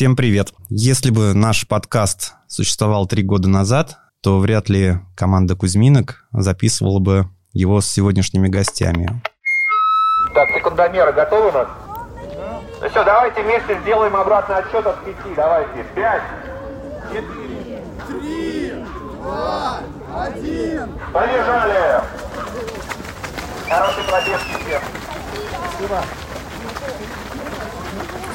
Всем привет. Если бы наш подкаст существовал три года назад, то вряд ли команда Кузьминок записывала бы его с сегодняшними гостями. Так, секундомеры готовы у нас? Ну все, давайте вместе сделаем обратный отсчет от пяти. Давайте. Пять, четыре, три, два, один. Побежали! Хороший пробег всем. Спасибо.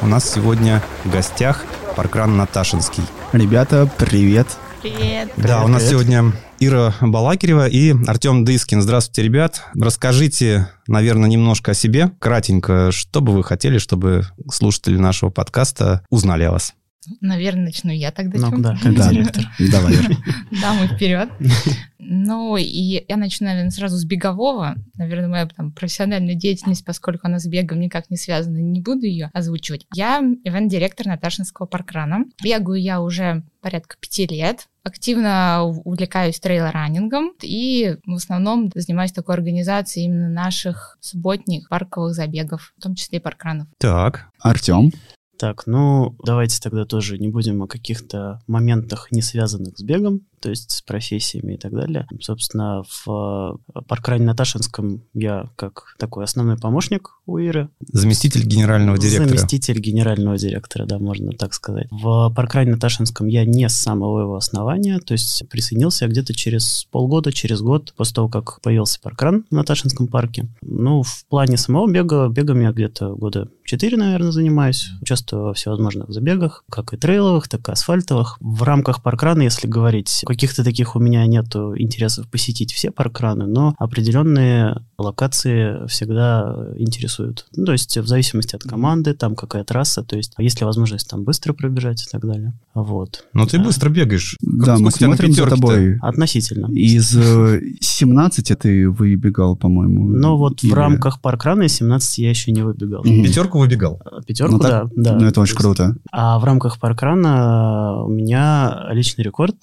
У нас сегодня в гостях Parkrun Наташинский. Ребята, привет. Привет. Да, у нас привет. сегодня Ира Балакирева и Артем Дыскин. Здравствуйте, ребят. Расскажите, наверное, немножко о себе, кратенько, что бы вы хотели, чтобы слушатели нашего подкаста узнали о вас. Наверное, начну я тогда. Ну да, Да. директор. Давай. Да, мы вперед. Ну, и я начну, наверное, сразу с бегового. Наверное, моя там, профессиональная деятельность, поскольку она с бегом никак не связана, не буду ее озвучивать. Я event-директор Наташинского parkrun а. Бегаю я уже порядка пяти лет. Активно увлекаюсь трейл-раннингом и в основном занимаюсь такой организацией именно наших субботних парковых забегов, в том числе и паркранов. Так, Артем. Так, ну давайте тогда тоже не будем о каких-то моментах, не связанных с бегом, то есть с профессиями и так далее. Собственно, в э, паркране Наташинском я как такой основной помощник у Иры. заместитель генерального директора. Заместитель генерального директора, да, можно так сказать. В паркране Наташинском я не с самого его основания, то есть присоединился где-то через полгода, через год после того, как появился паркран в Наташинском парке. Ну, в плане самого бега, бегом я где-то года 4, наверное, занимаюсь. Участвую во всевозможных забегах, как и трейловых, так и асфальтовых. В рамках паркрана, если говорить, каких-то таких у меня нету интересов посетить все паркраны, но определенные локации всегда интересуют. Ну, то есть в зависимости от команды, там какая трасса, то есть есть ли возможность там быстро пробежать и так далее. Вот. Но ты Да. быстро бегаешь. Да, мы смотрим за тобой. Относительно. Из э, 17 ты выбегал, по-моему. Но вот или- в рамках паркрана из 17 я еще не выбегал. Мгм. Пятерку выбегал. Пятерку, Ну, так- да, да. Ну, это очень круто. А в рамках паркрана у меня личный рекорд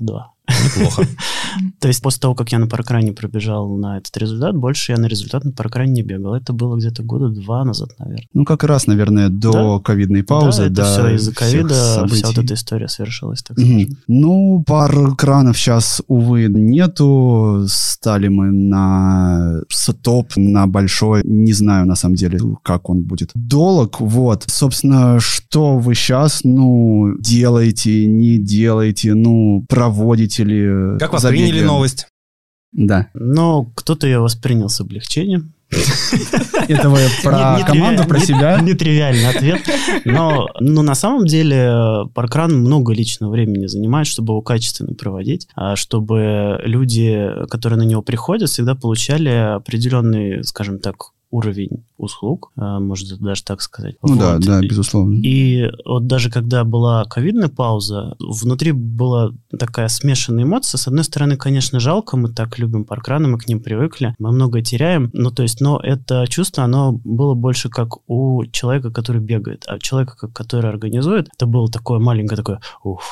17.52. Неплохо. То есть после того, как я на паркране пробежал на этот результат, больше я на результат на паркране не бегал. Это было где-то года два назад, наверное. Ну, как раз, наверное, до ковидной паузы. да, это все из-за ковида, вся вот эта история совершилась, так скажем. Ну, пар кранов сейчас, увы, нету. Стали мы на стоп, на большой. Не знаю, на самом деле, как он будет долг. Вот, собственно, что вы сейчас, ну, делаете, не делаете, ну, проводите ли Как забеги? восприняли новость? Да. Но кто-то ее воспринял с облегчением. Это вы про команду, про себя? Нетривиальный ответ. Но, но на самом деле э, паркран много личного времени занимает, чтобы его качественно проводить, а чтобы люди, которые на него приходят, всегда получали определенный, скажем так, уровень услуг, а, может даже так сказать. Ну да, Вот. да, безусловно. И вот даже когда была ковидная пауза, внутри была такая смешанная эмоция. С одной стороны, конечно, жалко, мы так любим паркраны, мы к ним привыкли, мы многое теряем. Ну, то есть, но это чувство, оно было больше как у человека, который бегает, а у человека, ка- который организует, это было такое маленькое такое, уф.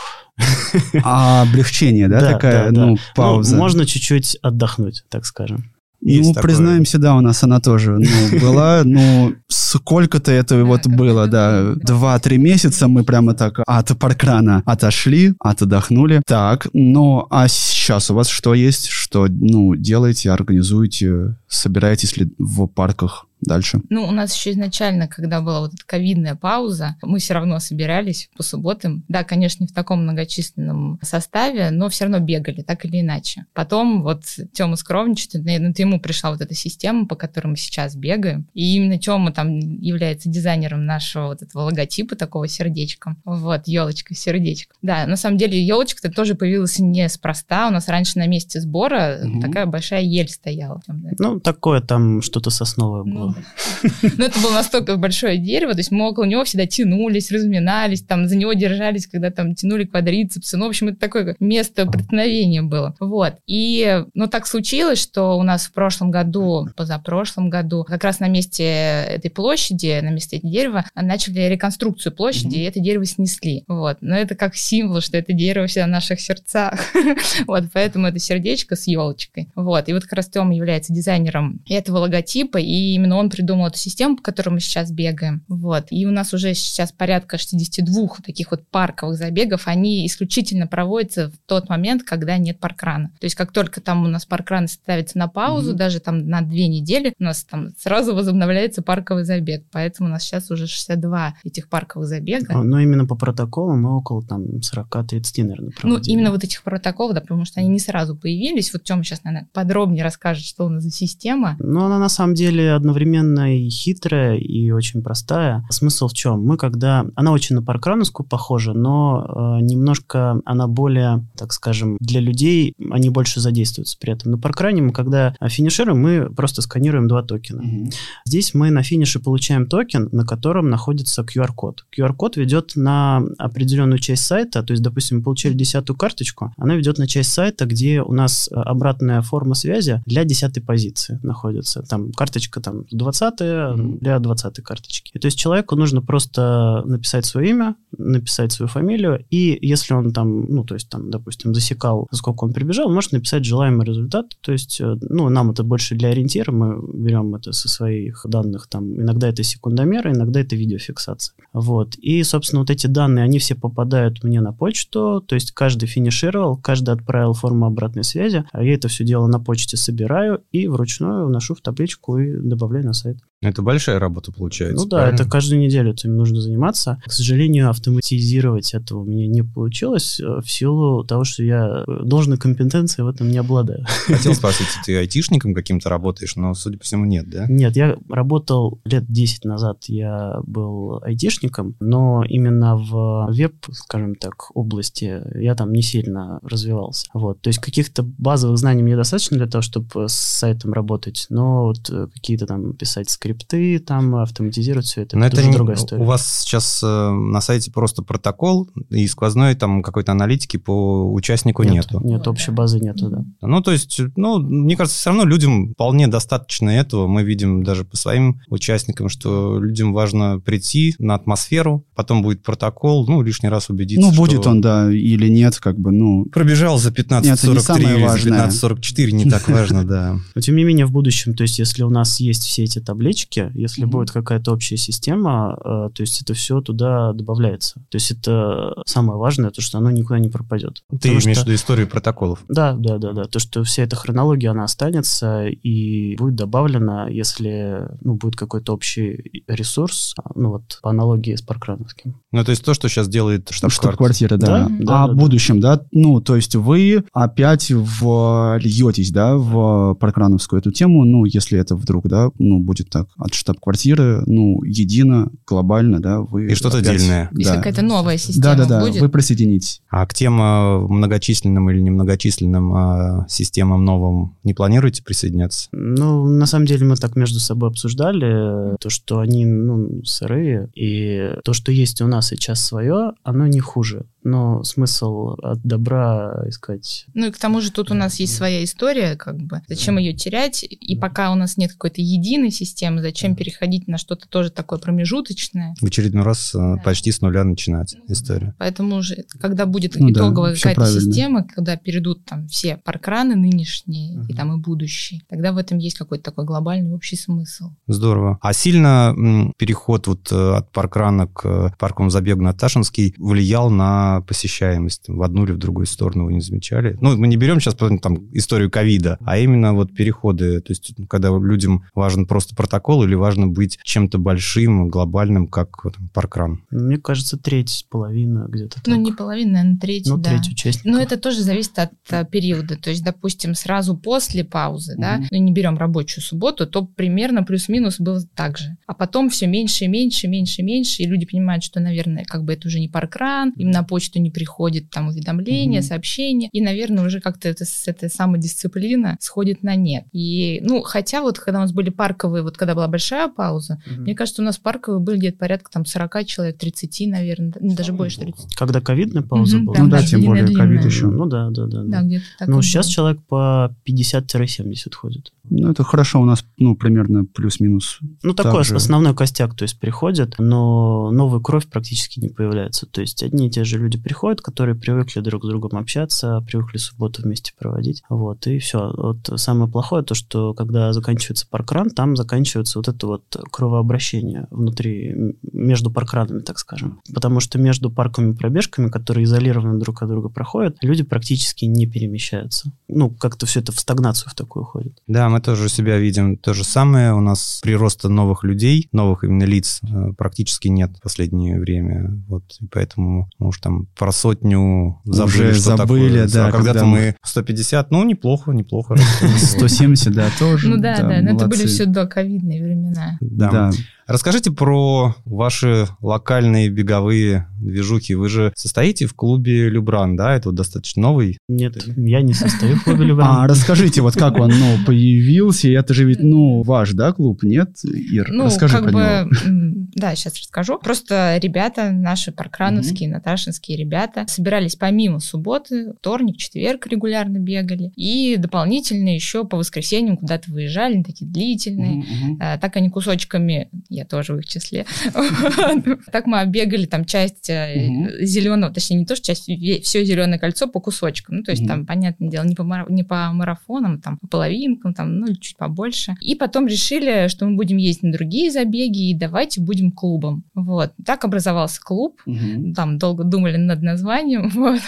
А облегчение, да, Да, такая, да, да. ну, пауза? Ну, можно чуть-чуть отдохнуть, так скажем. Есть ну, такое. признаемся, да, у нас она тоже ну, была. Ну, сколько-то это вот было, да. Два-три месяца мы прямо так от паркрана отошли, отдохнули. Так, ну, а сейчас у вас что есть? Что, ну, делаете, организуете, собираетесь ли в парках дальше? Ну, у нас еще изначально, когда была вот эта ковидная пауза, мы все равно собирались по субботам. Да, конечно, не в таком многочисленном составе, но все равно бегали, так или иначе. Потом вот Тёма скромничает, наверное, это ему пришла вот эта система, по которой мы сейчас бегаем. И именно Тёма там является дизайнером нашего вот этого логотипа, такого сердечком. Вот, елочка, сердечко. Да, на самом деле елочка-то тоже появилась неспроста. У нас раньше на месте сбора Мгм. такая большая ель стояла. Да. Ну, такое там что-то сосновое Ну, но это было настолько большое дерево, то есть мы около него всегда тянулись, разминались, там за него держались, когда там тянули квадрицепсы. Ну, в общем, это такое место преткновения было. Вот. И, ну, так случилось, что у нас в прошлом году, позапрошлом году, как раз на месте этой площади, на месте этого дерева, начали реконструкцию площади, и это дерево снесли. Вот. Но это как символ, что это дерево всегда в наших сердцах. Вот, поэтому это сердечко с елочкой. Вот. И вот как раз Тёма является дизайнером этого логотипа, и именно он придумал эту систему, по которой мы сейчас бегаем. Вот. И у нас уже сейчас порядка 62 таких вот парковых забегов. Они исключительно проводятся в тот момент, когда нет паркрана. То есть как только там у нас паркран ставится на паузу, mm-hmm. даже там на две недели, у нас там сразу возобновляется парковый забег. Поэтому у нас сейчас уже 62 этих парковых забега. А, но именно по протоколу мы около там 40-30, наверное, проводили. Ну, именно вот этих протоколов, да, потому что они не сразу появились. Вот Тёма сейчас, наверное, подробнее расскажет, что у нас за система. Ну, она на самом деле одновременно и хитрая, и очень простая. Смысл в чем? Мы когда... Она очень на паркрановскую похожа, но э, немножко она более, так скажем, для людей, они больше задействуются при этом. На паркране мы, когда финишируем, мы просто сканируем два токена. Mm-hmm. Здесь мы на финише получаем токен, на котором находится QR-код. QR-код ведет на определенную часть сайта, то есть, допустим, мы получили десятую карточку, она ведет на часть сайта, где у нас обратная форма связи для десятой позиции находится. Там карточка там 20 mm-hmm. для 20 карточки. И, то есть человеку нужно просто написать свое имя, написать свою фамилию, и если он там, ну, то есть там, допустим, засекал, сколько он прибежал, он может написать желаемый результат. То есть, э, ну, нам это больше для ориентира, мы берем это со своих данных, там, иногда это секундомеры, иногда это видеофиксация. Вот. И, собственно, вот эти данные, они все попадают мне на почту, то есть каждый финишировал, каждый отправил форму обратной связи, а я это все дело на почте собираю и вручную вношу в табличку и добавляю на сайт. Это большая работа получается. Ну да, правильно? это каждую неделю этим нужно заниматься. К сожалению, автоматизировать этого у меня не получилось э, в силу того, что я э, должной компетенции в этом не обладаю. Хотел спросить, ты айтишником каким-то работаешь, но, судя по всему, нет, да? Нет, я работал лет 10 назад, я был айтишником, но именно в веб, скажем так, области я там не сильно развивался. Вот, то есть каких-то базовых знаний мне достаточно для того, чтобы с сайтом работать, но вот э, какие-то там писать скрипты там автоматизировать все это. Но это, это не, другая история. У вас сейчас э, на сайте просто протокол и сквозной там какой-то аналитики по участнику нет, нету. Нет, общей базы нету, да. Ну, то есть, ну, мне кажется, все равно людям вполне достаточно этого. Мы видим даже по своим участникам, что людям важно прийти на атмосферу, потом будет протокол, ну, лишний раз убедиться, Ну, будет он, да, или нет, как бы, ну... Пробежал за 15.43 или за 15.44, не так важно, да. Но, тем не менее, в будущем, то есть, если у нас есть все эти таблички, если mm-hmm. будет какая-то общая система, э, то есть это все туда добавляется. То есть это самое важное, то, что оно никуда не пропадет. Ты имеешь что... в виду историю протоколов? Да, да, да, да. То, что вся эта хронология, она останется и будет добавлена, если ну, будет какой-то общий ресурс, ну вот по аналогии с паркрановским. Ну, то есть то, что сейчас делает штаб-квартира. Штаб да. да. А да, в будущем, да. да, ну, то есть вы опять вольетесь, да, в паркрановскую эту тему, ну, если это вдруг, да, ну, будет так от штаб-квартиры, ну, едино, глобально, да, вы... И что-то отдельное. Если да. какая-то новая система Да-да-да, будет. вы присоединитесь. А к тем а, многочисленным или немногочисленным а, системам новым не планируете присоединяться? Ну, на самом деле мы так между собой обсуждали, то, что они, ну, сырые, и то, что есть у нас сейчас свое, оно не хуже но смысл от добра искать. Ну и к тому же тут у нас есть своя история, как бы. Зачем ее терять? И пока у нас нет какой-то единой системы, зачем переходить на что-то тоже такое промежуточное? В очередной раз э, да. почти с нуля начинать историю. Поэтому уже, когда будет ну, итоговая да, какая-то система, когда перейдут там все паркраны нынешние uh-huh. и там и будущие, тогда в этом есть какой-то такой глобальный общий смысл. Здорово. А сильно переход вот э, от паркрана к э, парковому забегу на Ташинский влиял на посещаемость в одну или в другую сторону вы не замечали? Ну, мы не берем сейчас там историю ковида, а именно вот переходы, то есть когда людям важен просто протокол или важно быть чем-то большим, глобальным, как вот, паркран? Мне кажется, треть, половина где-то Ну, не половина, наверное, треть, Ну, да. треть участников. Но это тоже зависит от а, периода. То есть, допустим, сразу после паузы, mm-hmm. да, ну, не берем рабочую субботу, то примерно плюс-минус было так же. А потом все меньше и меньше, меньше и меньше, и люди понимают, что, наверное, как бы это уже не паркран, им на почту почту не приходит там уведомления, mm-hmm. сообщения, и, наверное, уже как-то это, эта самодисциплина сходит на нет. И, ну, хотя вот, когда у нас были парковые, вот когда была большая пауза, mm-hmm. мне кажется, у нас парковые были где-то порядка там 40 человек, 30, наверное, даже больше 30. Когда ковидная пауза mm-hmm, была? Ну да, тем более ковид еще. Ну да, да, да. Да, где-то так. Ну, сейчас было. человек по 50-70 ходит. Ну, это хорошо, у нас, ну, примерно плюс-минус. Ну, такой же. основной костяк, то есть приходят, но новая кровь практически не появляется. То есть одни и те же люди люди приходят, которые привыкли друг с другом общаться, привыкли субботу вместе проводить. Вот, и все. Вот самое плохое то, что когда заканчивается паркран, там заканчивается вот это вот кровообращение внутри, между паркранами, так скажем. Потому что между парковыми пробежками, которые изолированно друг от друга проходят, люди практически не перемещаются. Ну, как-то все это в стагнацию в такую уходит. Да, мы тоже себя видим то же самое. У нас прироста новых людей, новых именно лиц э, практически нет в последнее время. Вот, и поэтому, может, там про сотню забыли, Уже что забыли, такое. да, А когда-то когда мы 150, ну, неплохо, неплохо. 170, да, тоже. Ну да, да, но это были все до ковидные времена. Да. Да. Расскажите про ваши локальные беговые движухи. Вы же состоите в клубе Любран, да? Это вот достаточно новый. Нет, я не состою в клубе А Любран. расскажите, вот как он, ну, появился, и это же ведь, ну, ваш, да, клуб, нет, Ир? Ну, Расскажи как про бы, него. Да, сейчас расскажу. Просто ребята, наши паркрановские, наташинские ребята, собирались помимо субботы, вторник, четверг регулярно бегали. И дополнительно еще по воскресеньям куда-то выезжали, такие длительные. А, Так они кусочками, я тоже в их числе. Так мы оббегали там часть Мгм. зеленого, точнее не то, что часть, все зеленое кольцо по кусочкам. Ну, то есть там, понятное дело, не по марафонам, там по половинкам, там, ну, чуть побольше. И потом решили, что мы будем ездить на другие забеги, и давайте будем клубом. Вот. Так образовался клуб. Мгм. Там долго думали над названием. Вот.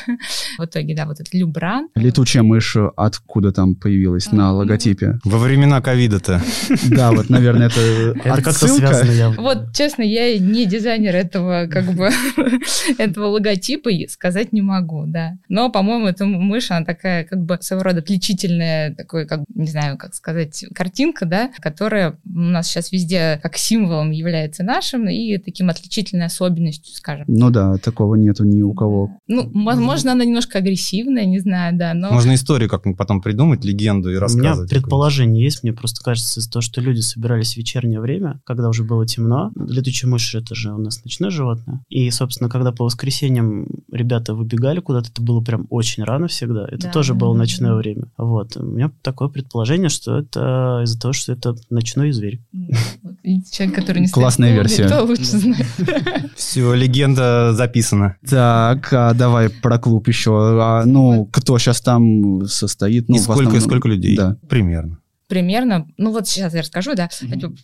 В итоге, да, вот этот Любран. Летучая мышь откуда там появилась на логотипе? Во времена ковида-то. Да, вот, наверное, это Это как-то связано. Вот, честно, я не дизайнер этого, как бы, этого логотипа, сказать не могу, да. Но, по-моему, эта мышь, она такая, как бы, своего рода отличительная, такой, как, не знаю, как сказать, картинка, да, которая у нас сейчас везде как символом является нашим и таким отличительной особенностью, скажем. Ну да, такого нету ни у кого. Ну, возможно, она немножко агрессивная, не знаю, да, но... Можно историю как-нибудь потом придумать, легенду и У меня рассказывать. предположение есть, мне просто кажется, из-за того, что люди собирались в вечернее время, когда уже было темно. Летучая мышь это же у нас ночное животное. И, собственно, когда по воскресеньям ребята выбегали куда-то, это было прям очень рано всегда. Это Да, тоже да, было да, ночное да. время. Вот. У меня такое предположение, что это из-за того, что это ночной зверь. Видите, человек, который не Классная клубе, версия. кто лучше знает. Все, легенда записана. Так, а давай про клуб еще. А, ну, кто сейчас там состоит? Ну, и сколько, основном- сколько людей? Да. Примерно. Примерно, ну вот сейчас я расскажу, да,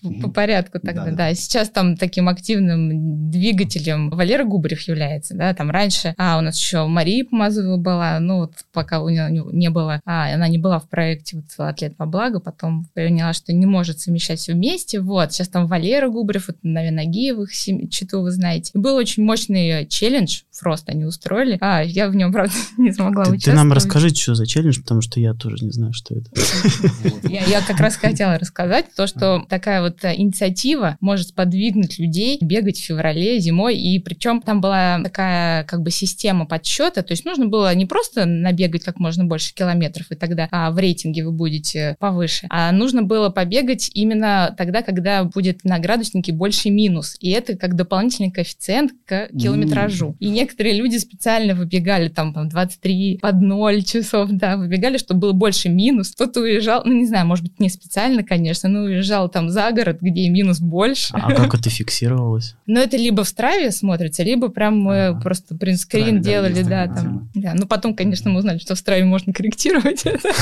по, по порядку тогда, Да, да, да. Сейчас там таким активным двигателем Валера Губарев является, да, там раньше, а у нас еще Мария Помазова была, ну вот пока у нее не было, а она не была в проекте вот «Атлет во благо», потом поняла, что не может совмещать все вместе, вот, сейчас там Валера Губарев, вот, наверное, Нагиев их сем- читу вы знаете. И был очень мощный челлендж, Фрост они устроили, а я в нем, правда, не смогла Ты, ты участвовать. нам расскажи, что за челлендж, потому что я тоже не знаю, что это. Я, я как раз хотела рассказать то, что такая вот инициатива может сподвигнуть людей бегать в феврале, зимой, и причем там была такая как бы система подсчета, то есть нужно было не просто набегать как можно больше километров, и тогда а, в рейтинге вы будете повыше, а нужно было побегать именно тогда, когда будет на градуснике больше минус, и это как дополнительный коэффициент к километражу. И некоторые люди специально выбегали там, там 23 под 0 часов, да, выбегали, чтобы было больше минус. Кто-то уезжал, ну не знаю, может быть, не специально, конечно, но уезжал там за город, где минус больше. А как это фиксировалось? Но это либо в Страве смотрится, либо прям мы просто принтскрин делали, да, там. Да, ну потом, конечно, мы узнали, что в Страве можно корректировать это.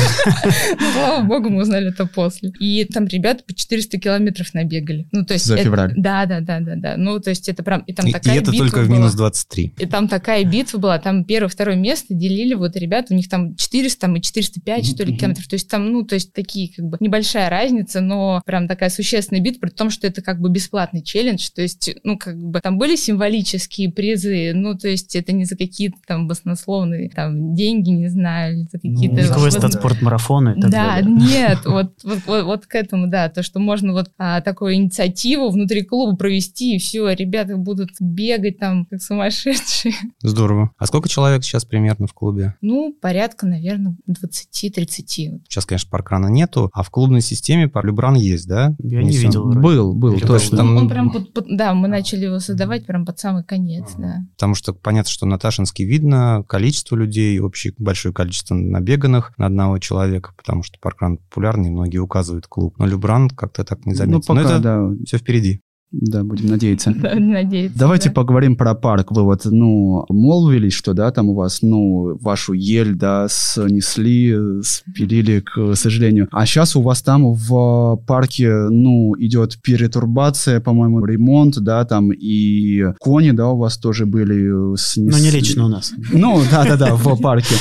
Ну, Слава богу, мы узнали это после. И там ребята по 400 километров набегали. Ну, то есть... За февраль. Да, да, да, да, да. Ну, то есть это прям... И там такая это битва только в была. минус 23. И там такая битва была, там первое, второе место делили вот ребята, у них там 400 там, и 405, что ли, километров. То есть там, ну, то есть такие как бы небольшая разница, но прям такая существенная битва, при том, что это как бы бесплатный челлендж. То есть, ну, как бы там были символические призы, ну, то есть это не за какие-то там баснословные там деньги, не знаю, или за какие-то... Вековой вот- статспорт марафона и так да, далее. нет, вот, вот, вот, вот к этому, да, то, что можно вот а, такую инициативу внутри клуба провести, и все, ребята будут бегать там как сумасшедшие. Здорово. А сколько человек сейчас примерно в клубе? Ну, порядка, наверное, 20-30. Сейчас, конечно, паркрана нету, а в клубной системе Парлюбран есть, да? Я не Если видел. вроде. Был, был, Или точно. Там- Он прям, под- под- да, мы начали его создавать прям под самый конец, да. Потому что понятно, что на Ташинске видно количество людей, общее большое количество набеганных на одного человека, потому что паркран популярный, многие указывают клуб. Но Любран как-то так не Ну, заметил. Но пока, это да. все впереди. Да, будем надеяться. Да, надеяться. Давайте да. поговорим про парк. Вы вот, ну, молвились, что, да, там у вас, ну, вашу ель, да, снесли, спилили, к сожалению. А сейчас у вас там в парке, ну, идет перетурбация, по-моему, ремонт, да, там и кони, да, у вас тоже были снесли. Но не лично у нас. Ну, да-да-да, в парке.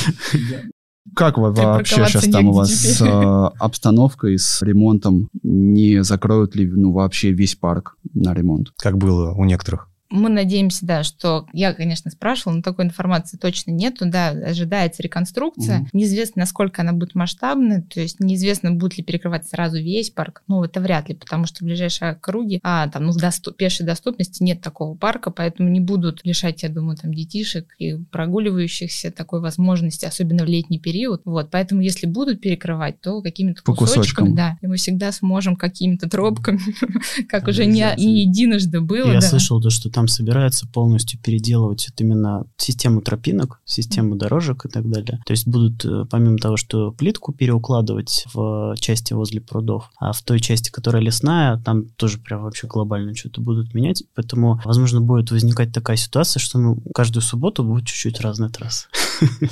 Как вы вообще сейчас там у вас с э, обстановкой, с ремонтом? Не закроют ли, ну, вообще весь парк на ремонт? Как было у некоторых. Мы надеемся, да, что я, конечно, спрашивала, но такой информации точно нету. Да, ожидается реконструкция. Мгм. Неизвестно, насколько она будет масштабной, то есть неизвестно, будет ли перекрывать сразу весь парк. Ну, это вряд ли, потому что в ближайшие округе, а там, ну, в досту- пешей доступности нет такого парка, поэтому не будут лишать, я думаю, там детишек и прогуливающихся такой возможности, особенно в летний период. Вот, поэтому если будут перекрывать, то какими-то По кусочками, кусочкам. да, и мы всегда сможем какими-то тропками, как уже не, единожды было. Я да. слышал, то, что там собираются полностью переделывать вот именно систему тропинок, систему дорожек и так далее. То есть будут, э, помимо того, что плитку переукладывать в части возле прудов, а в той части, которая лесная, там тоже прям вообще глобально что-то будут менять. Поэтому, возможно, будет возникать такая ситуация, что ну, каждую субботу будет чуть-чуть разная трасса.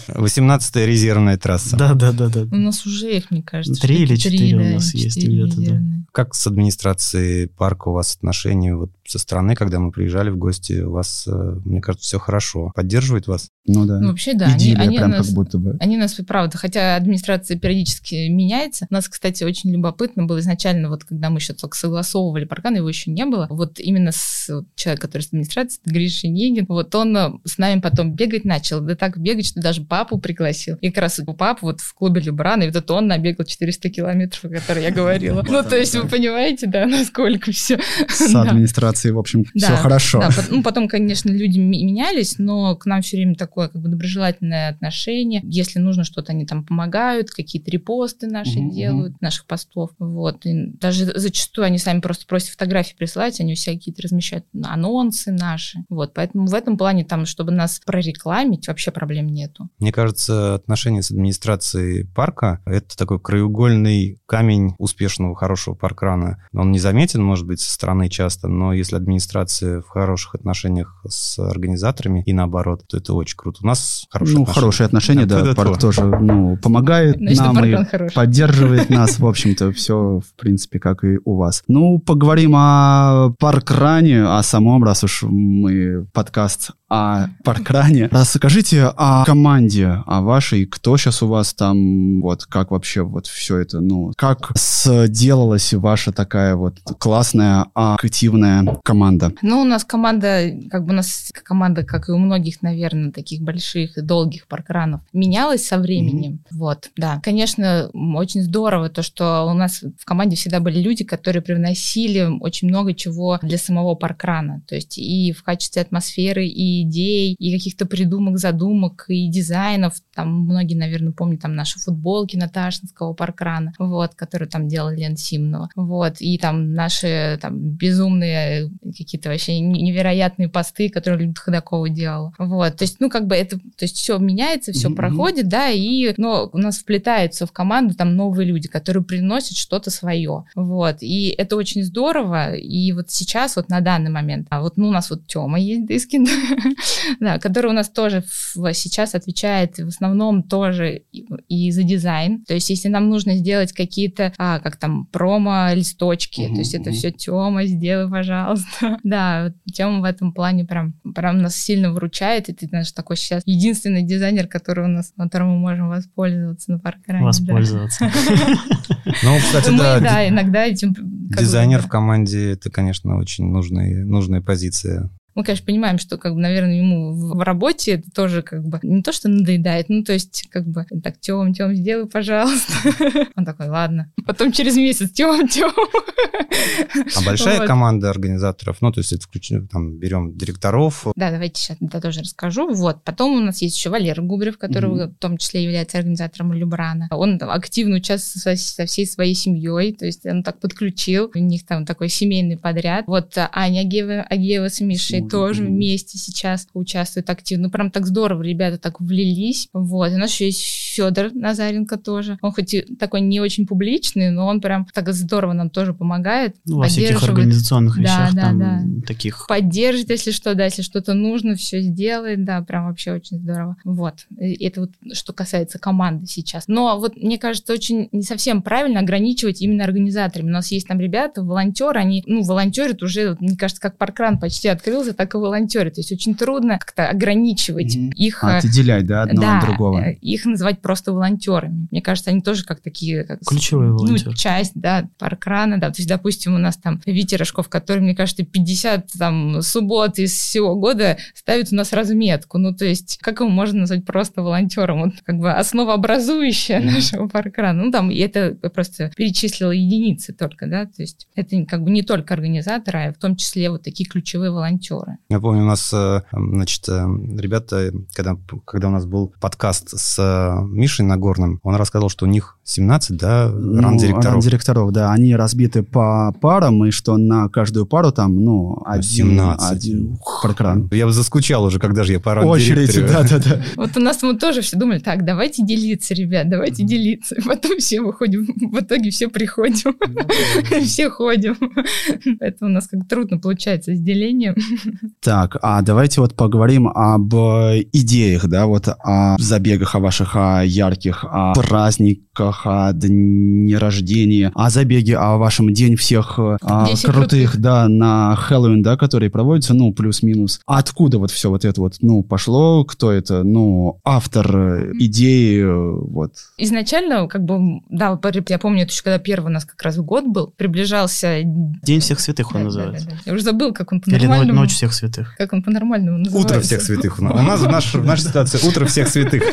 18-я резервная трасса. Да-да-да-да. У нас уже их, мне кажется. Три или четыре у да, нас есть да. Как с администрацией парка у вас отношения вот со стороны, когда мы приезжали в гости, у вас, э, мне кажется, все хорошо. Поддерживает вас? Ну да. Ну, вообще, да, они, Идиллия они прям нас, как будто бы. они нас, правда, хотя администрация периодически меняется. У нас, кстати, очень любопытно было изначально, вот когда мы еще только согласовывали паркан, его еще не было. Вот именно с вот, человек, который с администрацией, Гриша Негин, вот он э, с нами потом бегать начал, да так бегать, что даже папу пригласил. И как раз у папы вот в клубе Любрана, и вот это он набегал 400 километров, о которых я говорила. Ну, то есть вы понимаете, да, насколько все. С администрацией, в общем, все Да, хорошо. Да, ну, потом, конечно, люди ме- менялись, но к нам все время такое как бы доброжелательное отношение. Если нужно что-то, они там помогают, какие-то репосты наши Мгм, делают, наших постов. Вот. И даже зачастую они сами просто просят фотографии присылать, они у себя какие-то размещают анонсы наши. Вот. Поэтому в этом плане, там, чтобы нас прорекламить, вообще проблем нету. Мне кажется, отношения с администрацией парка – это такой краеугольный камень успешного, хорошего паркрана. Он не заметен, может быть, со стороны часто, но если администрация в хороших отношениях с организаторами и наоборот, то это очень круто. У нас хорошие ну, отношения. хорошие отношения, да, Да, парк тоже, ну, помогает Значит, нам и хороший. поддерживает нас, в общем-то, все, в принципе, как и у вас. Ну, поговорим о паркране, о самом, раз уж мы подкаст о паркране. Расскажите о команде, о вашей, кто сейчас у вас там, вот, как вообще вот все это, ну, как сделалась ваша такая вот классная, активная команда? Ну, у нас команда, как бы у нас команда, как и у многих, наверное, таких больших и долгих паркранов, менялась со временем. Вот, да. Конечно, очень здорово то, что у нас в команде всегда были люди, которые привносили очень много чего для самого паркрана. То есть и в качестве атмосферы, и идей, и каких-то придумок, задумок, и дизайнов. Там многие, наверное, помнят там наши футболки Наташинского паркрана, вот, которые там делали Лен Симнова. Вот, и там наши там безумные какие-то вообще не- невероятные посты, которые Люда Ходакова делала. Вот, то есть, ну, как бы это, то есть все меняется, все Мгм. проходит, да, и, но у нас вплетаются в команду там новые люди, которые приносят что-то свое. Вот, и это очень здорово, и вот сейчас, вот на данный момент, а вот, ну, у нас вот Тёма есть, Дыскин, да, который у нас тоже в- сейчас отвечает в основном тоже и, и за дизайн. То есть, если нам нужно сделать какие-то, а, как там, промо-листочки, Мгм, то есть это все Тёма, сделай, пожалуйста. Да, Тёма в этом плане прям, прям нас сильно выручает, и ты наш такой сейчас единственный дизайнер, который у нас, которым мы можем воспользоваться на паркране. Воспользоваться. Ну, кстати, да, иногда этим... дизайнер в команде – это, конечно, очень нужная позиция. Мы, конечно, понимаем, что, как бы, наверное, ему в работе это тоже, как бы, не то, что надоедает, ну, то есть, как бы, так, Тём, Тём, сделай, пожалуйста. Он такой, ладно. Потом через месяц, Тём, Тём. А большая Вот. команда организаторов, ну, то есть это включено, там, берем директоров, Да, давайте сейчас это тоже расскажу. Вот. Потом у нас есть еще Валера Губрев, который Мгм. в том числе является организатором Любрана. Он там активно участвует со, со всей своей семьей, то есть он так подключил. У них там такой семейный подряд. Вот а, Аня Агеева, Агеева с Мишей, Ну, тоже вместе сейчас участвуют активно. Ну, прям так здорово, ребята так влились. Вот. И у нас еще есть Федор Назаренко тоже. Он хоть и такой не очень публичный, но он прям так здорово нам тоже помогает. Ну, во всяких организационных Да, вещах, да, там, да. таких Поддержит, если что, да, если что-то нужно, все сделает, да, прям вообще очень здорово. Вот. И Это вот что касается команды сейчас. Но вот мне кажется, очень не совсем правильно ограничивать именно организаторами. У нас есть там ребята, волонтеры, они, ну, волонтерят уже, мне кажется, как паркран почти открылся, так и волонтеры. То есть очень трудно как-то ограничивать Мгм. их А, э, отделять, да, одного да, от другого. э, их называть просто волонтерами. Мне кажется, они тоже как такие... Как, с- Ключевые ну, волонтеры. часть, да, паркрана, да. То есть, допустим, у нас там Витя Рожков, который, мне кажется, 50 там суббот из всего года ставит у нас разметку. Ну, то есть, как его можно назвать просто волонтером? Вот как бы основообразующая нашего паркрана. Ну, там, и это я просто перечислила единицы только, да, то есть это как бы не только организаторы, а в том числе вот такие ключевые волонтеры. Я помню, у нас, э, значит, э, ребята, когда, когда у нас был подкаст с э, Мишей Нагорным, он рассказал, что у них 17, да, Ну, ран-директоров. ран-директоров, да, они разбиты по парам, и что на каждую пару там, ну, один, 17. один паркран. Я бы заскучал уже, когда же я по Очередь, да-да-да. Вот у нас мы тоже все думали, так, давайте делиться, ребят, давайте делиться. Потом все выходим, в итоге все приходим, все ходим. Это у нас как трудно получается с делением. Так, а давайте вот поговорим об э, идеях, да, вот о забегах, о ваших о ярких, о праздниках, о дне рождения, о забеге, о вашем день всех э, всех крутых, крутых. да, на Хэллоуин, да, которые проводятся, ну, плюс-минус. А Откуда вот все вот это вот, ну, пошло, кто это, ну, автор э, идеи, э, вот. Изначально, как бы, да, я помню, это еще когда первый у нас как раз год был, приближался... День всех святых он Да, называется. да, да, да. Я уже забыл, как он Или но- по-нормальному... Ночь всех святых. Как он по-нормальному называется. Утро всех святых. У нас, в, наш- в нашей ситуации утро всех святых.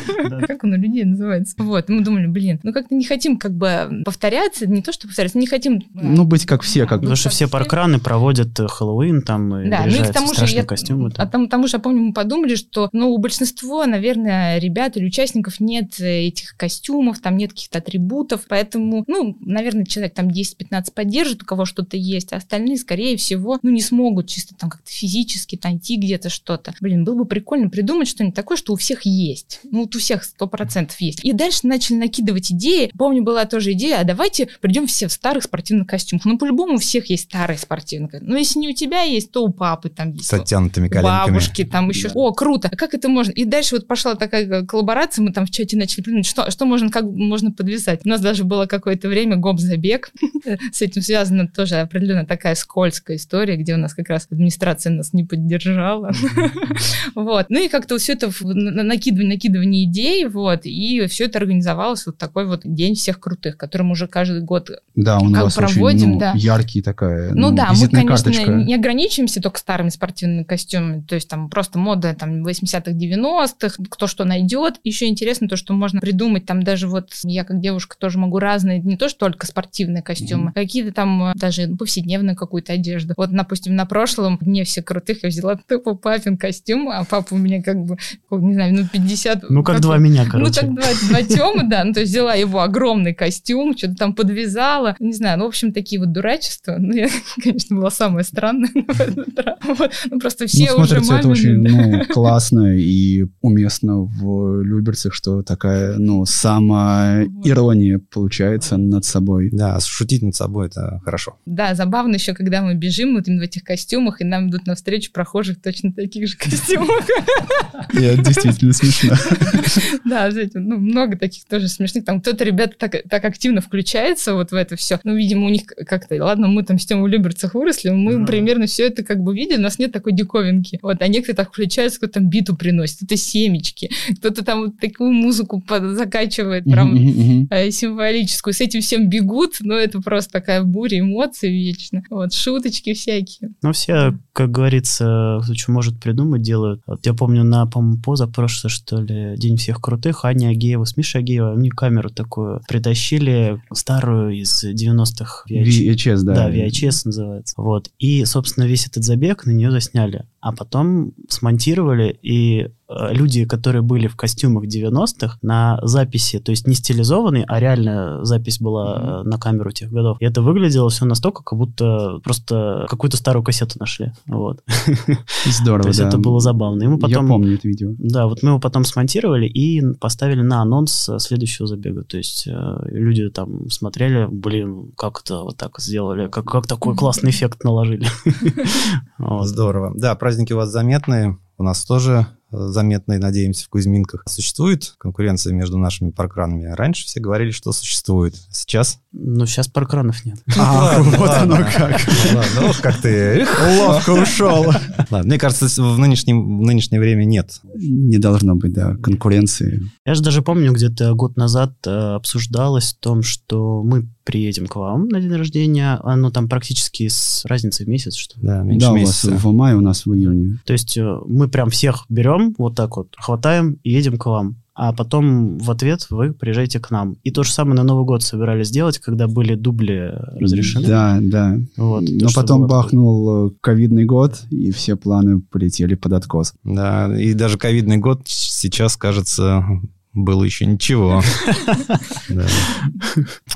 Как он у людей называется. Вот, мы думали, блин, ну как-то не хотим как бы повторяться, не то, что повторяться, не хотим... Ну, быть как все, как бы. Потому что все паркраны проводят э, Хэллоуин, там и Да, ну и к тому же, страшные я, костюмы. а там. там, тому же, я помню, мы подумали, что, ну, у большинства, наверное, ребят или участников нет э, этих костюмов, там нет каких-то атрибутов, поэтому, ну, наверное, человек там 10-15 поддержит, у кого что-то есть, а остальные, скорее всего, ну, не смогут чисто там как-то физически найти где-то что-то. Блин, было бы прикольно придумать что-нибудь такое, что у всех есть. Ну, вот у всех 100% есть. И дальше начали накидывать идеи. Помню, была тоже идея, а давайте придем все в старых спортивных костюмах. Ну, по-любому у всех есть старые спортивные костюмы. Ну, если не у тебя есть, то у папы там есть. С оттянутыми коленками. Бабушки, там еще. О, круто. А как это можно? И дальше вот пошла такая коллаборация, мы там в чате начали придумать, что, что можно, как можно подвязать. У нас даже было какое-то время гоп-забег. С этим связана тоже определенно такая скользкая история, где у нас как раз администрация нас не поддержала. Вот. Ну и как-то все это накидывание, накидывание идей, вот, и все это организовалось вот такой вот день всех крутых, который мы уже каждый год Да, он у как вас проводим, очень, ну, да. яркий такая, ну, да, мы, конечно, карточка. не ограничиваемся только старыми спортивными костюмами, то есть там просто мода там 80-х, 90-х, кто что найдет. Еще интересно то, что можно придумать там даже вот я как девушка тоже могу разные, не то что только спортивные костюмы, какие-то там э, даже повседневную какую-то одежду. Вот, допустим, на прошлом дне всех крутых я взяла тупо папин костюм, а папа у меня как бы, не знаю, ну 50... Ну, как как два меня, ну, короче. так два, два Тёмы, да. Ну, то есть взяла его огромный костюм, что-то там подвязала. Не знаю, ну, в общем, такие вот дурачества. Ну, я, конечно, была самая странная в этот раз. Вот. Ну, просто все ну, уже смотрится это мамины, очень ну, классно и уместно в Люберцах, что такая, ну, самая ирония получается над собой. Да, шутить над собой это хорошо. Да, забавно еще, когда мы бежим вот именно в этих костюмах, и нам идут навстречу прохожих точно таких же костюмах. И это действительно смешно. Да, знаете, ну, много таких тоже смешных. Там кто-то, ребята, так, так активно включается вот в это все. Ну, видимо, у них как-то, ладно, мы там с тем в Люберцах выросли, мы примерно все это как бы видели, у нас нет такой диковинки. Вот, а некоторые так включаются, кто там биту приносит, это семечки, кто-то там вот такую музыку закачивает, прям мгм. э, символическую. С этим всем бегут, но это просто такая буря эмоций вечно. Вот, шуточки всякие. Ну, все, как говорится, кто что может придумать, делают. Вот я помню, на, по-моему, позапрошлый, что ли, День всех крутых, Аня Агеева с Мишей Агеева, они камеру такую притащили, старую из 90-х. VHS. VHS, да. Да, VHS называется. Вот. И, собственно, весь этот забег на нее засняли. А потом смонтировали, и э, люди, которые были в костюмах 90-х, на записи, то есть не стилизованный, а реально запись была mm-hmm. на камеру тех годов. И это выглядело все настолько, как будто просто какую-то старую кассету нашли. Вот. Здорово, То есть да. это было забавно. И мы потом, Я помню это видео. Да, вот мы его потом смонтировали и поставили на анонс следующего забега. То есть э, люди там смотрели, блин, как это вот так сделали, как, как такой классный эффект наложили. Здорово. Да, праздники у вас заметные, у нас тоже заметные, надеемся, в Кузьминках. Существует конкуренция между нашими паркранами? Раньше все говорили, что существует. Сейчас? Ну, сейчас паркранов нет. А, вот оно как. Ладно, ох, как ты... Ловко ушел. Ладно, Мне кажется, в, нынешнем, в нынешнее время нет. Не должно быть, да, конкуренции. Я же даже помню, где-то год назад э, обсуждалось о том, что мы приедем к вам на день рождения, а, ну, там практически с разницей в месяц, что ли. Да, меньше Да, у вас месяца. в мае, у нас в июне. То есть э, мы прям всех берем, вот так вот, хватаем и едем к вам. А потом в ответ вы приезжаете к нам. И то же самое на Новый год собирались сделать, когда были дубли разрешены. Да, да. Вот, то, Но что потом бахнул э, ковидный год, и все планы полетели под откос. Да, и даже ковидный год сейчас, кажется, было еще ничего.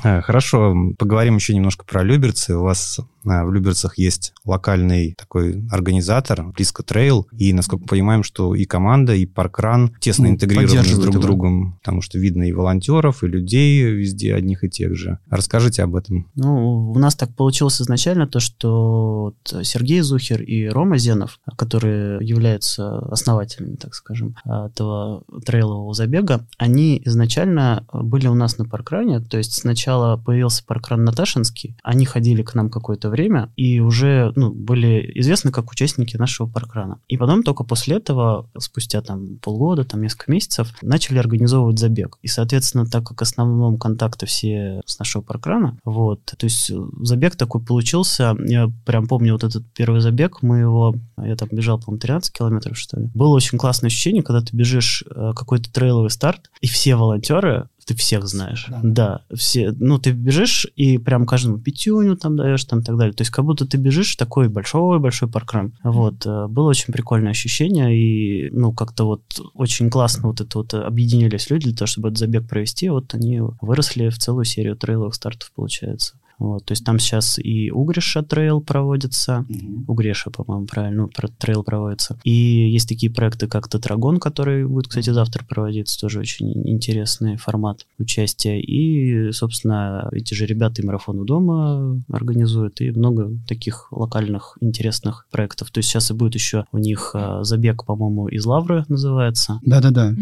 А, Хорошо, поговорим еще немножко про Люберцы. У вас в Люберцах есть локальный такой организатор, Близко Trail, и, насколько мы понимаем, что и команда, и parkrun тесно Ну, интегрированы с друг его. другом, потому что видно и волонтеров, и людей везде одних и тех же. Расскажите об этом. Ну, у нас так получилось изначально то, что Сергей Зухер и Рома Зенов, которые являются основателями, так скажем, этого трейлового забега, они изначально были у нас на паркране, то есть сначала появился паркран Наташинский, они ходили к нам какое-то время и уже ну, были известны как участники нашего паркрана. И потом только после этого, спустя там полгода, там несколько месяцев, начали организовывать забег. И, соответственно, так как в основном контакты все с нашего паркрана, вот, то есть э, забег такой получился, я прям помню вот этот первый забег, мы его, я там бежал, по-моему, 13 километров, что ли. Было очень классное ощущение, когда ты бежишь э, какой-то трейловый старт, и все волонтеры, ты всех знаешь. Да. Да. все, ну, ты бежишь и прям каждому пятюню там даешь, там и так далее. То есть как будто ты бежишь такой большой-большой parkrun. Вот. э, Было очень прикольное ощущение, и, ну, как-то вот очень классно вот это вот объединились люди для того, чтобы этот забег провести. Вот они выросли в целую серию трейловых стартов, получается. Вот, то есть там сейчас и Угреша trail проводится, Угреша, по-моему, правильно, ну, trail проводится. И есть такие проекты, как Тетрагон, который будет, кстати, завтра проводиться, тоже очень интересный формат участия. И, собственно, эти же ребята и марафон у дома организуют, и много таких локальных интересных проектов. То есть сейчас и будет еще у них э, забег, по-моему, из Лавры называется. Да-да-да.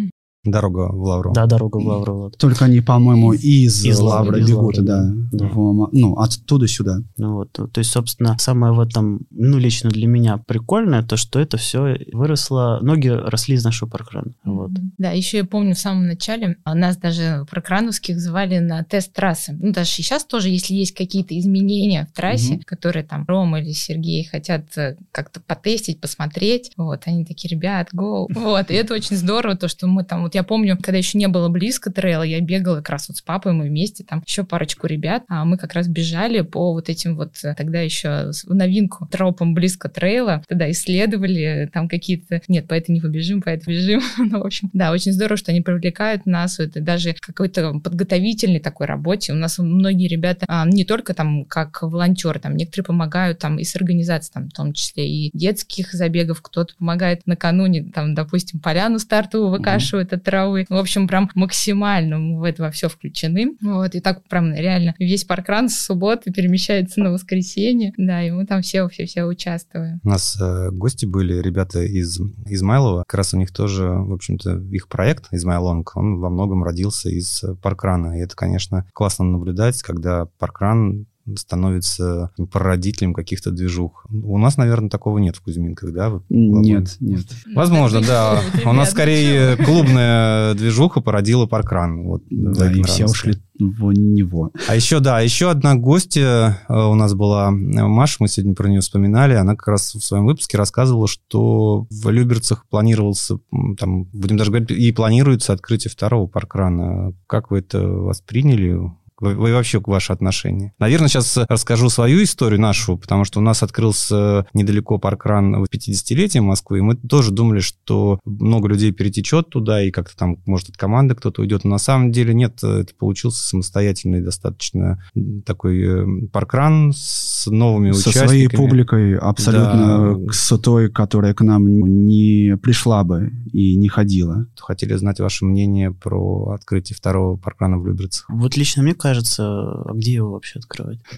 Дорога в Лавру. Да, дорога в Лавру. Вот. Только они, по-моему, из, Из Лавры Лавры, из бегут, Лавры, да. да. В ну, оттуда сюда. Ну вот, то есть, собственно, самое в этом, ну, лично для меня прикольное, то, что это все выросло, ноги росли из нашего паркрана. Вот. Да, еще я помню в самом начале, а, нас даже прокрановских звали на тест трассы. Ну, даже сейчас тоже, если есть какие-то изменения в трассе, Мгм. которые там Рома или Сергей хотят э, как-то потестить, посмотреть, вот, они такие, ребят, go. Вот, и это очень здорово, то, что мы там, вот я помню, когда еще не было близко трейла, я бегала как раз вот с папой, мы вместе, там еще парочку ребят, а мы как раз бежали по вот этим вот, э, тогда еще в новинку тропам близко трейла, тогда исследовали там какие-то, нет, по этой не побежим, по этой бежим, ну, в общем, да, очень здорово, что они привлекают нас, это даже какой-то подготовительной такой работе, у нас многие ребята а, не только там как волонтеры, там некоторые помогают там и с организацией, там в том числе и детских забегов, кто-то помогает накануне, там, допустим, поляну стартовую выкашивает от травы, в общем, прям максимально мы в это во все включены, вот, и так прям реально весь паркран с субботы перемещается на воскресенье, да, и мы там все, все, все участвуем. У нас э, гости были, ребята из Измайлова. Как раз у них тоже, в общем-то, их проект Измайлонг, он во многом родился из паркрана. И это, конечно, классно наблюдать, когда паркран становится прародителем каких-то движух. У нас, наверное, такого нет в Кузьминках, да? Нет, нет. Возможно, да. У нас скорее клубная движуха породила паркран. Вот, Да, и все ушли в него. А еще, да, еще одна гостья э, у нас была, Маша, мы сегодня про нее вспоминали, она как раз в своем выпуске рассказывала, что в Люберцах планировался, там, будем даже говорить, и планируется открытие второго паркрана. Как вы это восприняли? Вы, вообще ваши отношения? Наверное, сейчас расскажу свою историю нашу, потому что у нас открылся недалеко паркран в 50-летие Москвы, и мы тоже думали, что много людей перетечет туда, и как-то там, может, от команды кто-то уйдет. Но на самом деле нет, это получился самостоятельный достаточно такой э, паркран с новыми Со участниками. своей публикой абсолютно Да. с той, которая к нам не пришла бы и не ходила. Хотели знать ваше мнение про открытие второго паркрана в Люберцах. Вот лично мне кажется, а где его вообще открывать?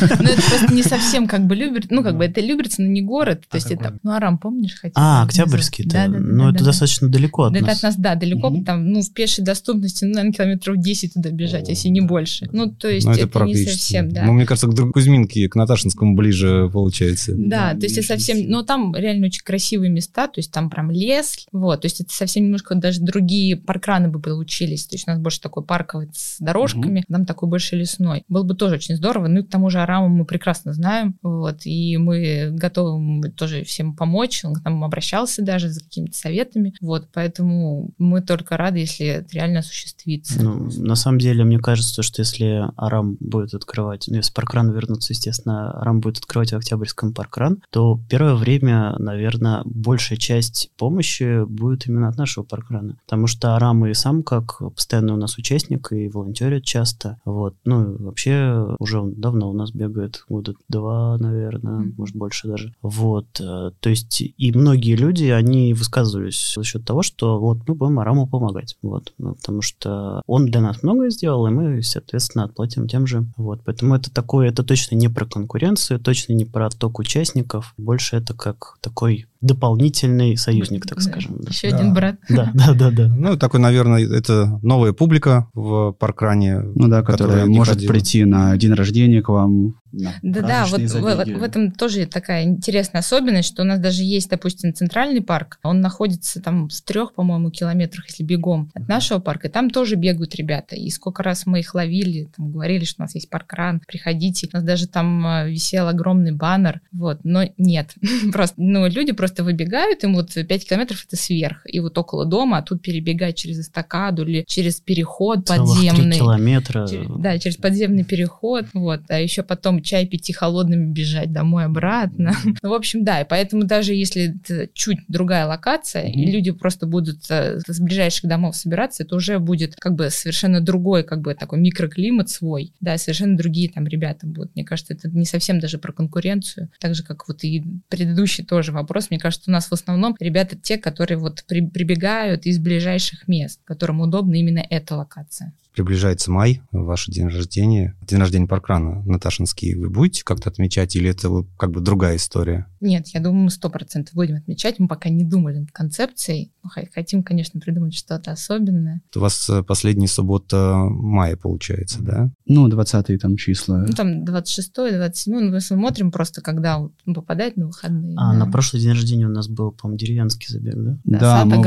Ну, это просто не совсем как бы Люберц, ну, как бы это Люберцы, но не город, то есть это, ну, Арам, помнишь, хотя А, Октябрьский, да, это, ну это достаточно далеко от это нас. от нас, да, далеко, там, ну, в пешей доступности, ну, наверное, километров 10 туда бежать, если не больше. Ну, то есть Ну, это, не совсем, да. Ну, мне кажется, к Кузьминке, к Наташинскому ближе получается. Да, то есть это совсем, всего. ну там реально очень красивые места, то есть там прям лес, вот, то есть это совсем немножко даже другие паркраны бы получились, то есть у нас больше такой парковый с дорожками, там такой больше лесной. Было бы тоже очень здорово, ну и к тому же Араму мы прекрасно знаем, вот, и мы готовы тоже всем помочь, он к нам обращался даже за какими-то советами, вот, поэтому мы только рады, если это реально осуществится. Ну, на самом деле, мне кажется, что если Арам будет открывать, ну, если паркран вернуться, естественно, Арам будет открывать в Октябрьском паркран, то первое время, наверное, большая часть помощи будет именно от нашего паркрана. Потому что Арам и сам как постоянный у нас участник и волонтерит часто. Вот. Ну, вообще уже давно у нас бегает, года два, наверное, Мгм. может, больше даже. Вот. э, То есть и многие люди, они высказывались за счет того, что вот мы будем Араму помогать. Вот. Ну, Потому что он для нас многое сделал, и мы, соответственно, отплатим тем же. Вот. Поэтому это такое, это точно не про конкуренцию, точно не про отток участников. Больше это как такой дополнительный союзник, так Да. скажем. да. Еще Да. один брат. Да, да, да, да. Ну, такой, наверное, это новая публика в паркране. Ну да, которая может ходила. прийти на день рождения к вам. Да-да, вот в, этом тоже такая интересная особенность, что у нас даже есть, допустим, центральный парк, он находится там в трех, по-моему, километрах, если бегом от нашего парка, и там тоже бегают ребята, и сколько раз мы их ловили, там, говорили, что у нас есть паркран, приходите, у нас даже там э, висел огромный баннер, вот, но нет, просто, ну, люди просто выбегают, им вот 5 километров это сверх, и вот около дома, а тут перебегать через эстакаду или через переход Целых подземный. километра. Через- да, через подземный переход, вот, а еще потом чай пить и холодными бежать домой обратно. Ну, в общем, да, и поэтому даже если это чуть другая локация, и Мгм. люди просто будут э, с ближайших домов собираться, это уже будет как бы совершенно другой как бы такой микроклимат свой, да, совершенно другие там ребята будут. Мне кажется, это не совсем даже про конкуренцию, так же, как вот и предыдущий тоже вопрос. Мне кажется, у нас в основном ребята те, которые вот при- прибегают из ближайших мест, которым удобна именно эта локация. Приближается май, ваш день рождения, день рождения паркрана Наташинский. Вы будете как-то отмечать или это как бы другая история? Нет, я думаю, мы сто процентов будем отмечать. Мы пока не думали над концепцией. Хотим, конечно, придумать что-то особенное. У вас э, последняя суббота мая получается, да? Ну, 20 там числа. Ну, там 26 27 ну, мы смотрим просто, когда вот попадать на выходные. А да. на прошлый день рождения у нас был, по-моему, деревенский забег, да? Да, Да, сад, мы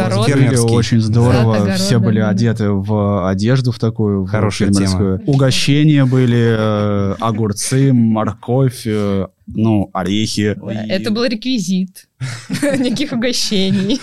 очень здорово. Сад, огород, Все были да. одеты в одежду в такую в Хорошая фермерскую. Угощения были, э, огурцы, морковь, э, ну, орехи. Это был реквизит. Никаких угощений.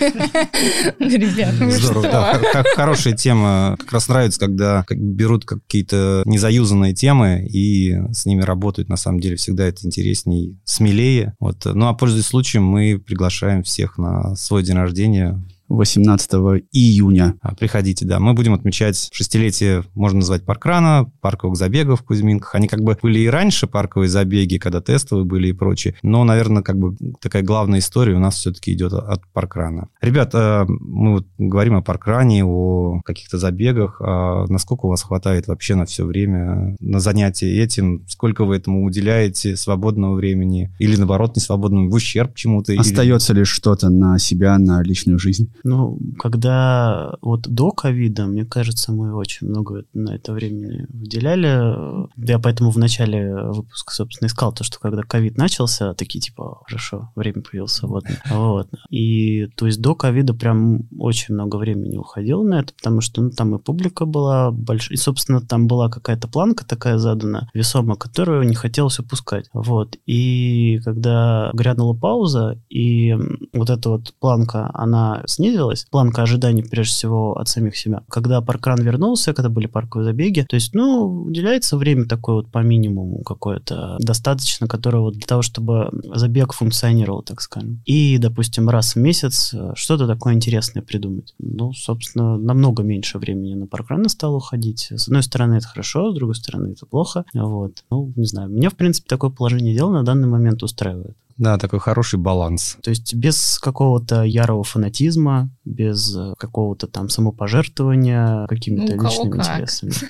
Ребята, ну Здорово, да, что? х- х- хорошая тема. Как раз нравится, когда как берут какие-то незаюзанные темы и с ними работают. На самом деле всегда это интереснее, смелее. Вот. Ну а пользуясь случаем, мы приглашаем всех на свой день рождения 18 июня. А, Приходите, да. Мы будем отмечать шестилетие, можно назвать, паркрана, парковых забегов в Кузьминках. Они как бы были и раньше парковые забеги, когда тестовые были и прочее. Но, наверное, как бы такая главная история у нас все-таки идет от паркрана. Ребят, э, мы вот говорим о паркране, о каких-то забегах. А Насколько у вас хватает вообще на все время на занятия этим? Сколько вы этому уделяете свободного времени? Или, наоборот, не свободного, в ущерб чему-то? Или- Остается ли что-то на себя, на личную жизнь? Ну, когда вот до ковида, мне кажется, мы очень много на это времени выделяли. Я поэтому в начале выпуска, собственно, искал то, что когда ковид начался, такие типа, хорошо, время появилось свободное. Вот. И то есть до ковида прям очень много времени уходило на это, потому что ну, там и публика была большая, и, собственно, там была какая-то планка такая задана, весомая, которую не хотелось упускать. Вот. И когда грянула пауза, и вот эта вот планка, она снизилась, снизилась. Планка ожиданий, прежде всего, от самих себя. Когда паркран вернулся, когда были парковые забеги, то есть, ну, уделяется время такое вот по минимуму какое-то, достаточно, которого для того, чтобы забег функционировал, так скажем. И, допустим, раз в месяц э, что-то такое интересное придумать. Ну, собственно, намного меньше времени на паркраны стало уходить. С одной стороны, это хорошо, с другой стороны, это плохо. Вот. Ну, не знаю. Меня, в принципе, такое положение дел на данный момент устраивает. Да, такой хороший баланс. То есть без какого-то ярого фанатизма, без э, какого-то там самопожертвования какими-то Ну, личными как. интересами.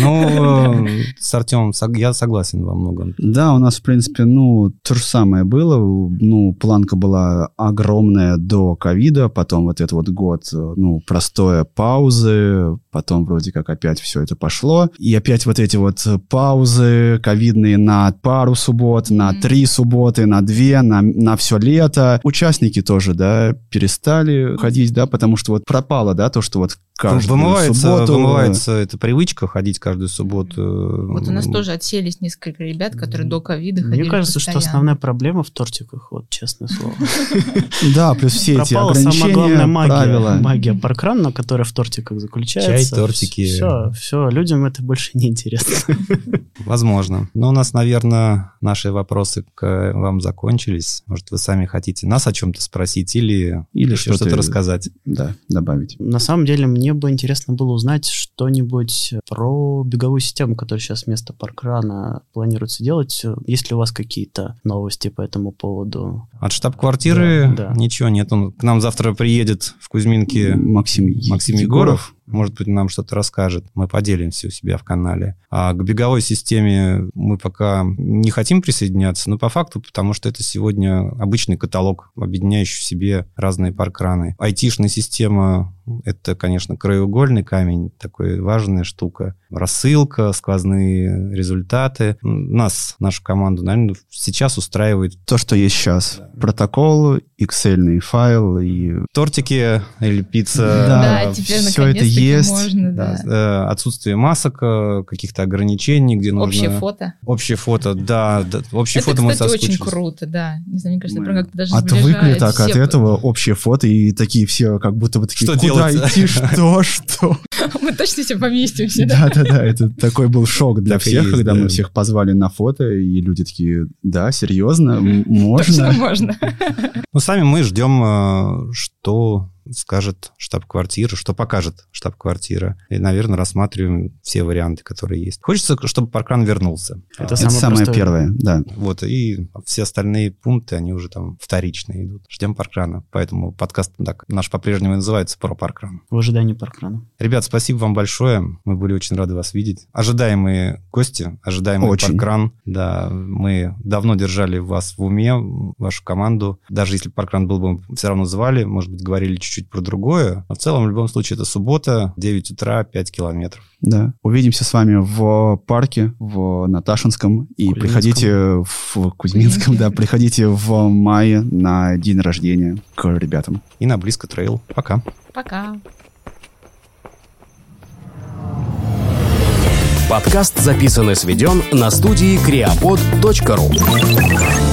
Ну, э, с Артемом я согласен во многом. Да, у нас, в принципе, ну, то же самое было. Ну, планка была огромная до ковида, потом вот этот вот год, э, ну, простое паузы, потом вроде как опять все это пошло. И опять вот эти вот паузы ковидные на пару суббот, на три субботы, на две, на, на все лето. Участники тоже, да, перестали ходить, да, потому что вот пропало, да, то, что вот каждую Вымывается, субботу... вымывается эта привычка ходить каждую субботу. Вот у нас тоже отселись несколько ребят, которые до ковида ходили Мне кажется, что постоянно. основная проблема в тортиках, вот честное слово. Да, плюс все эти ограничения, главная магия, правила. магия паркрана, которая в тортиках заключается. Чай, тортики. Все, все, людям это больше не интересно. Возможно. Но у нас, наверное, наши вопросы к вам закончились. Может, вы сами хотите нас о чем-то спросить или, Или что-то рассказать? Да, добавить. На самом деле, мне бы интересно было узнать что-нибудь про беговую систему, которая сейчас вместо паркрана планируется делать. Есть ли у вас какие-то новости по этому поводу? От штаб-квартиры Да, да. ничего нет. Он к нам завтра приедет в Кузьминки Максим, Максим Егоров. Может быть, нам что-то расскажет. Мы поделимся у себя в канале. А к беговой системе мы пока не хотим присоединяться, но по факту, потому что это сегодня обычный каталог, объединяющий в себе разные паркраны. Айтишная система — это, конечно, краеугольный камень, такой важная штука. Рассылка, сквозные результаты. Нас, нашу команду, наверное, сейчас устраивает То, что есть сейчас. Протокол, excel файл и... тортики или пицца. Да, Да, теперь всё это есть. можно, Да, да. отсутствие масок, э, каких-то ограничений, где нужно... Общее фото. Общее фото, да. да, общее Это, фото мы кстати, очень соскучились. круто, да. Не знаю, мне кажется, Мы прям как-то даже Отвыкли так от всех. этого общее фото, и такие все как будто бы такие, Что куда делать? идти, что, что? Мы точно все поместимся, да? Да-да-да, это такой был шок для всех, когда да. мы всех позвали на фото, и люди такие, да, серьезно, можно? можно. Ну, сами мы ждем, э, что скажет штаб-квартира, что покажет штаб-квартира. И, наверное, рассматриваем все варианты, которые есть. Хочется, чтобы паркран вернулся. Это А, Это Самое самое простое. первое, да. Вот, и все остальные пункты, они уже там вторично идут. Ждем паркрана. Поэтому подкаст так, наш по-прежнему называется «Про паркран». В ожидании паркрана. Ребят, спасибо вам большое. Мы были очень рады вас видеть. Ожидаемые гости, ожидаемый Очень. паркран. Да, мы давно держали вас в уме, вашу команду. Даже если паркран был бы, мы все равно звали, может быть, говорили чуть-чуть про другое. Но в целом, в любом случае, это суббота, 9 утра, 5 километров. Да. Увидимся с вами в парке, в Наташинском. И Кузьминском. приходите в Кузьминском, да, приходите в мае на день рождения к ребятам. И на близко трейл. Пока. Пока. Подкаст записан и сведен на студии creapod.ru